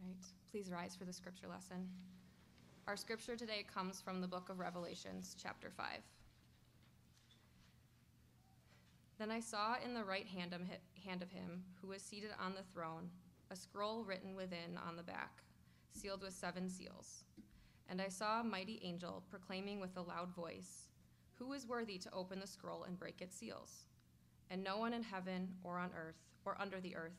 All right, please rise for the scripture lesson. Our scripture today comes from the book of Revelations, chapter 5. Then I saw in the right hand of him who was seated on the throne a scroll written within on the back, sealed with seven seals. And I saw a mighty angel proclaiming with a loud voice, Who is worthy to open the scroll and break its seals? And no one in heaven or on earth or under the earth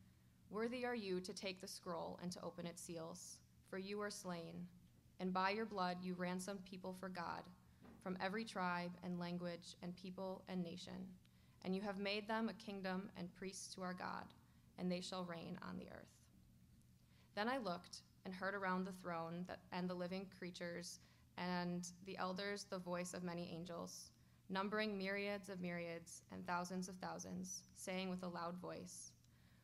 Worthy are you to take the scroll and to open its seals, for you were slain, and by your blood you ransomed people for God from every tribe and language and people and nation. And you have made them a kingdom and priests to our God, and they shall reign on the earth. Then I looked and heard around the throne and the living creatures and the elders the voice of many angels, numbering myriads of myriads and thousands of thousands, saying with a loud voice,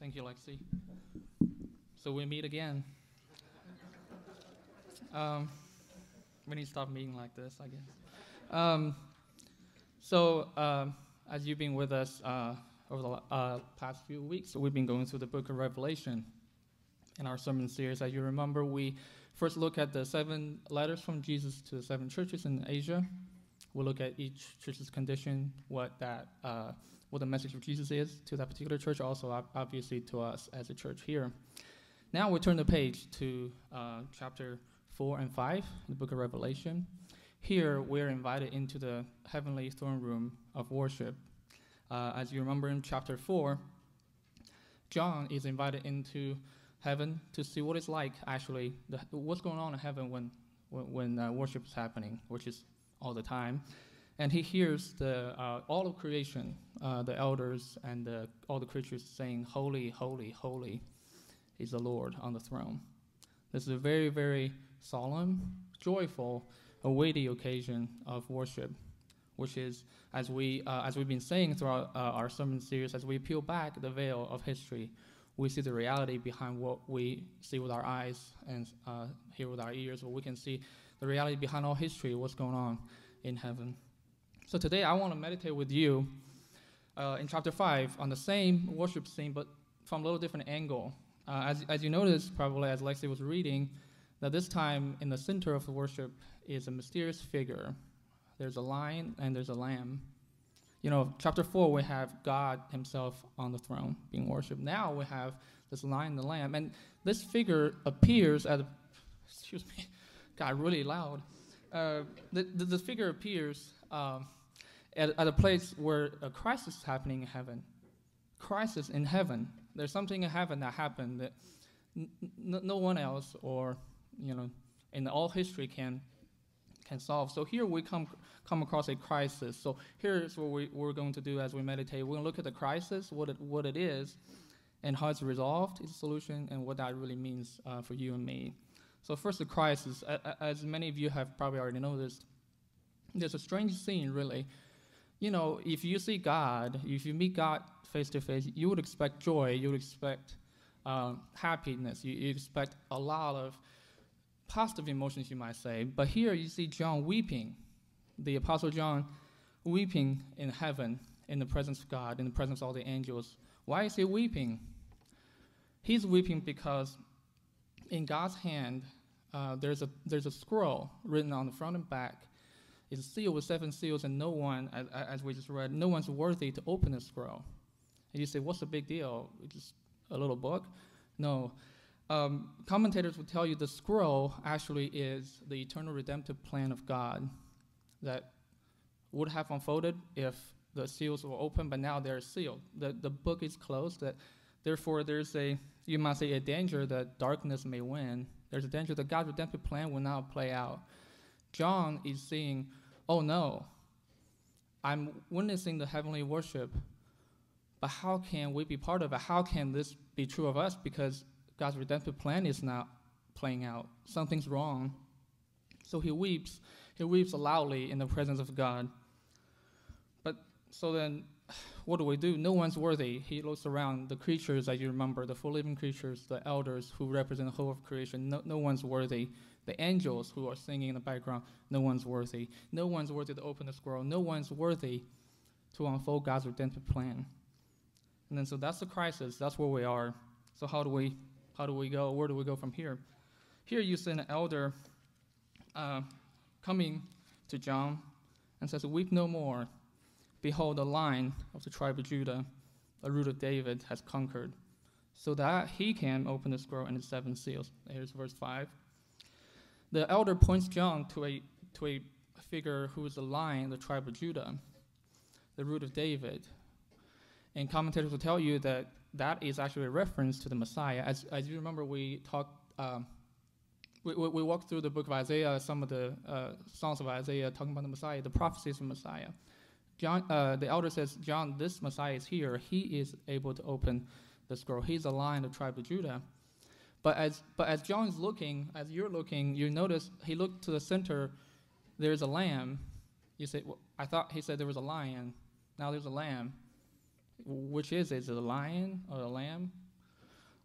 Thank you, Lexi. So we meet again. Um, we need to stop meeting like this, I guess. Um, so, um, as you've been with us uh, over the uh, past few weeks, we've been going through the book of Revelation in our sermon series. As you remember, we first look at the seven letters from Jesus to the seven churches in Asia. We'll look at each church's condition, what that uh, what the message of Jesus is to that particular church, also obviously to us as a church here. Now we turn the page to uh, chapter 4 and 5, the book of Revelation. Here we're invited into the heavenly throne room of worship. Uh, as you remember in chapter 4, John is invited into heaven to see what it's like actually, the, what's going on in heaven when, when, when uh, worship is happening, which is all the time and he hears the uh, all of creation, uh, the elders and the, all the creatures saying, "Holy, holy, holy, is the Lord on the throne." This is a very, very solemn, joyful, a weighty occasion of worship, which is, as we uh, as we've been saying throughout uh, our sermon series, as we peel back the veil of history, we see the reality behind what we see with our eyes and uh, hear with our ears, what we can see the reality behind all history, what's going on in heaven. So today I want to meditate with you uh, in chapter 5 on the same worship scene, but from a little different angle. Uh, as, as you noticed, probably as Lexi was reading, that this time in the center of the worship is a mysterious figure. There's a lion and there's a lamb. You know, chapter 4, we have God Himself on the throne being worshipped. Now we have this lion and the lamb. And this figure appears at, excuse me, got really loud. Uh, the, the, the, figure appears um, at, at a place where a crisis is happening in heaven. Crisis in heaven. There's something in heaven that happened that no one else or, you know, in all history can can solve. So here we come come across a crisis. So here's what we, we're going to do as we meditate. We're going to look at the crisis, what it, what it is, and how it's resolved, its solution, and what that really means uh, for you and me. So first, the crisis. As many of you have probably already noticed, there's a strange scene, really. you know, if you see God, if you meet God face to face, you would expect joy, you would expect um, happiness, you, you expect a lot of positive emotions, you might say. But here you see John weeping, the Apostle John weeping in heaven, in the presence of God, in the presence of all the angels. Why is he weeping? He's weeping because in God's hand, uh, there's, a, there's a scroll written on the front and back. It's sealed with seven seals, and no one, as, as we just read, no one's worthy to open the scroll. And you say, what's the big deal? It's just a little book? No. Um, commentators will tell you the scroll actually is the eternal redemptive plan of God that would have unfolded if the seals were open, but now they're sealed. The, the book is closed. That, therefore, there's a, you might say, a danger that darkness may win. There's a danger that God's redemptive plan will not play out. John is seeing, oh no, I'm witnessing the heavenly worship, but how can we be part of it? How can this be true of us? Because God's redemptive plan is not playing out. Something's wrong. So he weeps. He weeps loudly in the presence of God. So then, what do we do? No one's worthy. He looks around the creatures, as you remember, the four living creatures, the elders who represent the whole of creation. No, no one's worthy. The angels who are singing in the background, no one's worthy. No one's worthy to open the scroll. No one's worthy to unfold God's redemptive plan. And then, so that's the crisis. That's where we are. So how do we, how do we go? Where do we go from here? Here you see an elder uh, coming to John and says, "Weep no more. Behold, the line of the tribe of Judah, the root of David, has conquered, so that he can open the scroll and its seven seals." Here's verse five. The elder points John to a to a figure who is the lion, the tribe of Judah, the root of David, and commentators will tell you that that is actually a reference to the Messiah. As, as you remember, we talked, um, we, we, we, walked through the book of Isaiah, some of the uh, songs of Isaiah talking about the Messiah, the prophecies of the Messiah. John, uh, the elder says, John, this Messiah is here. He is able to open the scroll. He's a lion of the tribe of Judah. But as, but as John is looking, as you're looking, you notice he looked to the center. There's a lamb. You say, well, I thought he said there was a lion. Now there's a lamb which is it? Is it a lion or a lamb?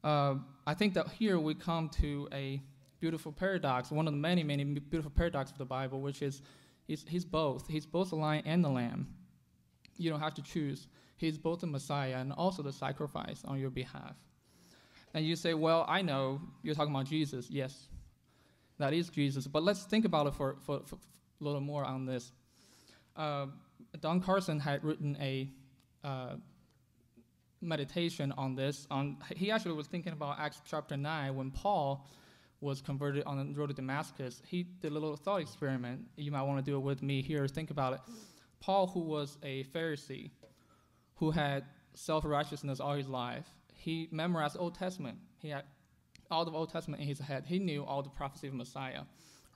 Uh, I think that here we come to a beautiful paradox, one of the many, many beautiful paradoxes of the Bible, which is he's, he's both. He's both the lion and the lamb. You don't have to choose. He's both the Messiah and also the sacrifice on your behalf. And you say, well, I know you're talking about Jesus. Yes, that is Jesus. But let's think about it for, for, for a little more on this. Uh, Don Carson had written a uh, meditation on this. On he actually was thinking about Acts chapter nine when Paul was converted on the road to Damascus. He did a little thought experiment. You might want to do it with me here. Think about it. Paul, who was a Pharisee, who had self righteousness all his life, he memorized Old Testament. He had all the Old Testament in his head. He knew all the prophecy of Messiah,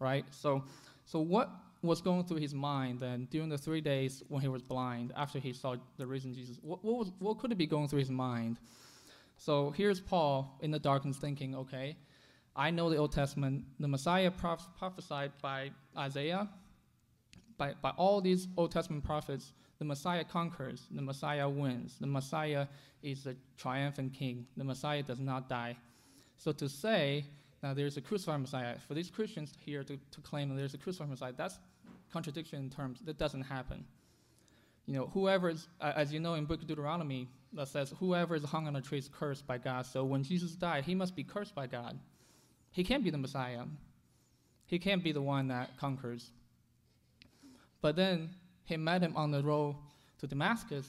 right? So, so what was going through his mind then during the three days when he was blind after he saw the risen Jesus? What, what, was, what could it be going through his mind? So here's Paul in the darkness thinking, okay, I know the Old Testament, the Messiah proph- prophesied by Isaiah, by, by all these Old Testament prophets, the Messiah conquers, the Messiah wins, the Messiah is the triumphant king, the Messiah does not die. So to say that there's a crucified Messiah. For these Christians here to, to claim that there's a crucified Messiah, that's contradiction in terms. That doesn't happen. You know, whoever is, uh, as you know in Book of Deuteronomy, that says, whoever is hung on a tree is cursed by God. So when Jesus died, he must be cursed by God. He can't be the Messiah. He can't be the one that conquers. But then he met him on the road to Damascus.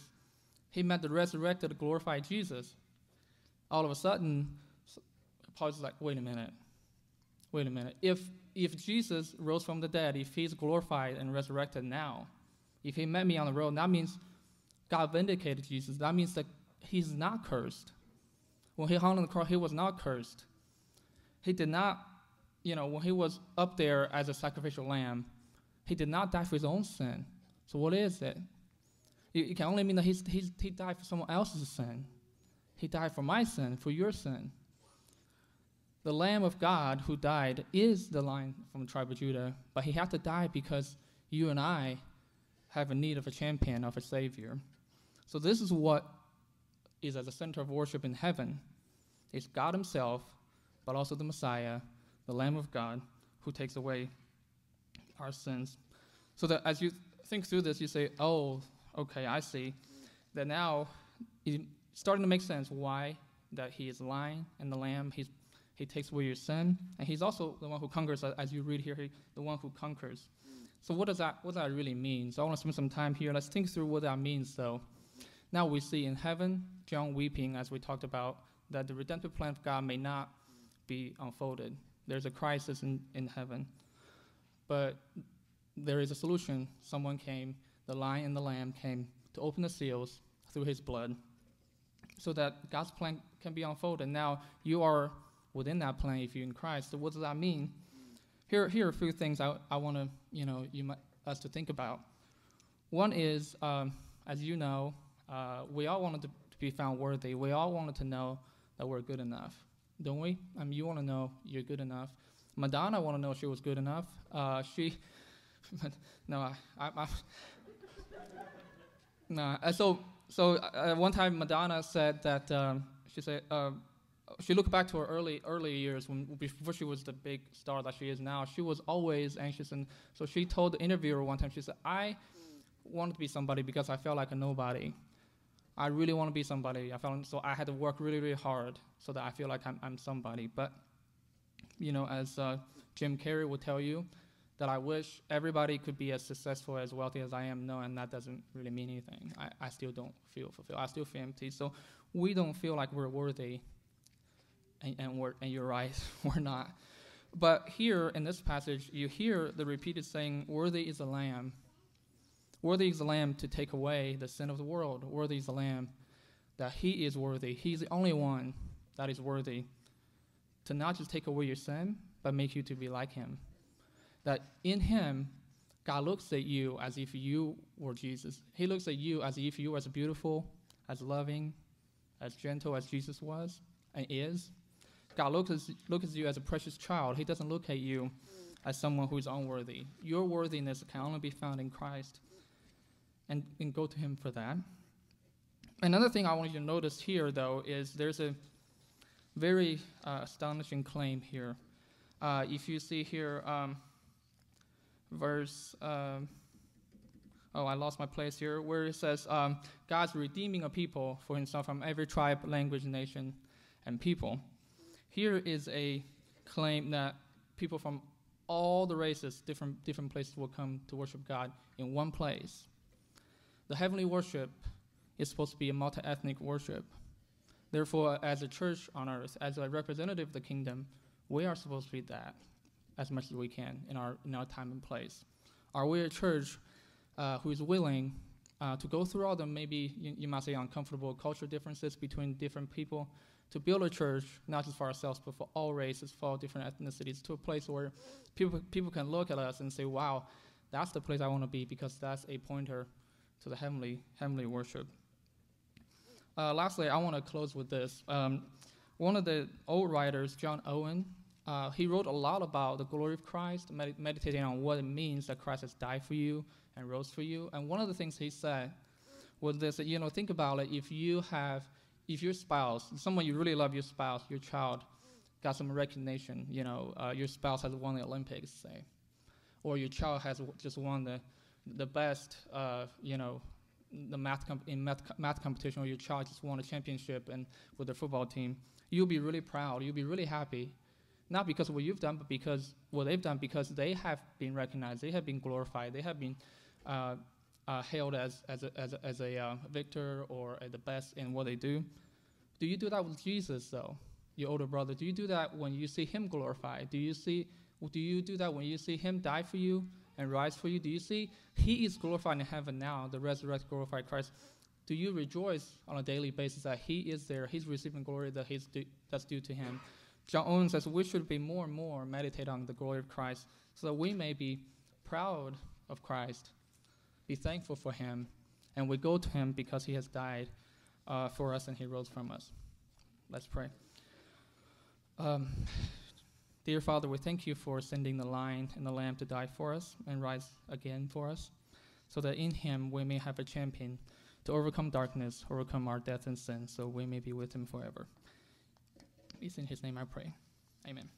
He met the resurrected, glorified Jesus. All of a sudden, Paul's like, wait a minute. Wait a minute. If, if Jesus rose from the dead, if he's glorified and resurrected now, if he met me on the road, that means God vindicated Jesus. That means that he's not cursed. When he hung on the cross, he was not cursed. He did not, you know, when he was up there as a sacrificial lamb, he did not die for his own sin. So what is it? It, can only mean that he's, he's, he died for someone else's sin. He died for my sin, for your sin the Lamb of God who died is the Lion from the tribe of Judah, but he had to die because you and I have a need of a champion, of a savior. So this is what is at the center of worship in heaven. It's God Himself, but also the Messiah, the Lamb of God, who takes away our sins. So that as you think through this, you say, "Oh, okay, I see." That now it's starting to make sense why that He is Lion and the Lamb. He's he takes away your sin, and he's also the one who conquers. As you read here, he, the one who conquers. So what does that what that really mean? So I want to spend some time here. Let's think through what that means. So now we see in heaven John weeping, as we talked about, that the redemptive plan of God may not be unfolded. There's a crisis in, in heaven, but there is a solution. Someone came, the lion and the lamb came to open the seals through His blood, so that God's plan can be unfolded. Now you are within that plan if you're in Christ. So what does that mean? Here, here are a few things I, I want to, you know, you might, us to think about. One is, um, as you know, uh, we all wanted to, to, be found worthy. We all wanted to know that we're good enough, don't we? I mean, you want to know you're good enough. Madonna want to know if she was good enough. Uh, she, no, I, I, I no. Uh, so, so uh, one time Madonna said that um, she said. Uh, she looked back to her early early years when before she was the big star that she is now. She was always anxious, and so she told the interviewer one time. She said, "I wanted to be somebody because I felt like a nobody. I really want to be somebody. I felt so I had to work really really hard so that I feel like I'm, I'm somebody. But you know, as uh, Jim Carrey would tell you, that I wish everybody could be as successful, as wealthy as I am. No, and that doesn't really mean anything. I, I still don't feel fulfilled. I still feel empty. So we don't feel like we're worthy and, and, we're, and you're right, we're not. But here in this passage, you hear the repeated saying, Worthy is the Lamb. Worthy is the Lamb to take away the sin of the world. Worthy is the Lamb that He is worthy. He's the only one that is worthy to not just take away your sin, but make you to be like Him. That in Him, God looks at you as if you were Jesus. He looks at you as if you were as beautiful, as loving, as gentle as Jesus was and is. God looks at, looks at you as a precious child. He doesn't look at you as someone who is unworthy. Your worthiness can only be found in Christ. And, and go to Him for that. Another thing I want you to notice here, though, is there's a very uh, astonishing claim here. Uh, if you see here, um, verse, um, oh, I lost my place here, where it says, um, God's redeeming a people for himself from every tribe, language, nation, and people. Here is a claim that people from all the races, different, different places, will come to worship God in one place. The heavenly worship is supposed to be a multi ethnic worship. Therefore, as a church on earth, as a representative of the kingdom, we are supposed to be that as much as we can in our, in our time and place. Are we a church uh, who is willing uh, to go through all the maybe, you, you might say, uncomfortable cultural differences between different people, to build a church, not just for ourselves, but for all races, for all different ethnicities, to a place where people, people can look at us and say, wow, that's the place I want to be because that's a pointer to the heavenly, heavenly worship. Uh, lastly, I want to close with this. Um, one of the old writers, John Owen, uh, he wrote a lot about the glory of Christ, med- meditating on what it means that Christ has died for you and rose for you. And one of the things he said was this: you know, think about it. If you have if your spouse, someone you really love, your spouse, your child, got some recognition, you know, uh, your spouse has won the Olympics, say, or your child has just won the the best, uh, you know, the math in math, math competition, or your child just won a championship and with their football team, you'll be really proud. You'll be really happy, not because of what you've done, but because what they've done, because they have been recognized, they have been glorified, they have been uh, uh, hailed as, as a, as a, as a uh, victor or the best in what they do. Do you do that with Jesus, though, your older brother? Do you do that when you see him glorified? Do you see? Do you do that when you see him die for you and rise for you? Do you see he is glorified in heaven now, the resurrected, glorified Christ? Do you rejoice on a daily basis that he is there, he's receiving glory that he's due, that's due to him? John Owen says we should be more and more meditate on the glory of Christ so that we may be proud of Christ be thankful for him, and we go to him because he has died uh, for us and he rose from us. Let's pray. Um, dear Father, we thank you for sending the lion and the lamb to die for us and rise again for us. so that in him we may have a champion to overcome darkness, overcome our death and sin, so we may be with him forever. It's in his name I pray. Amen.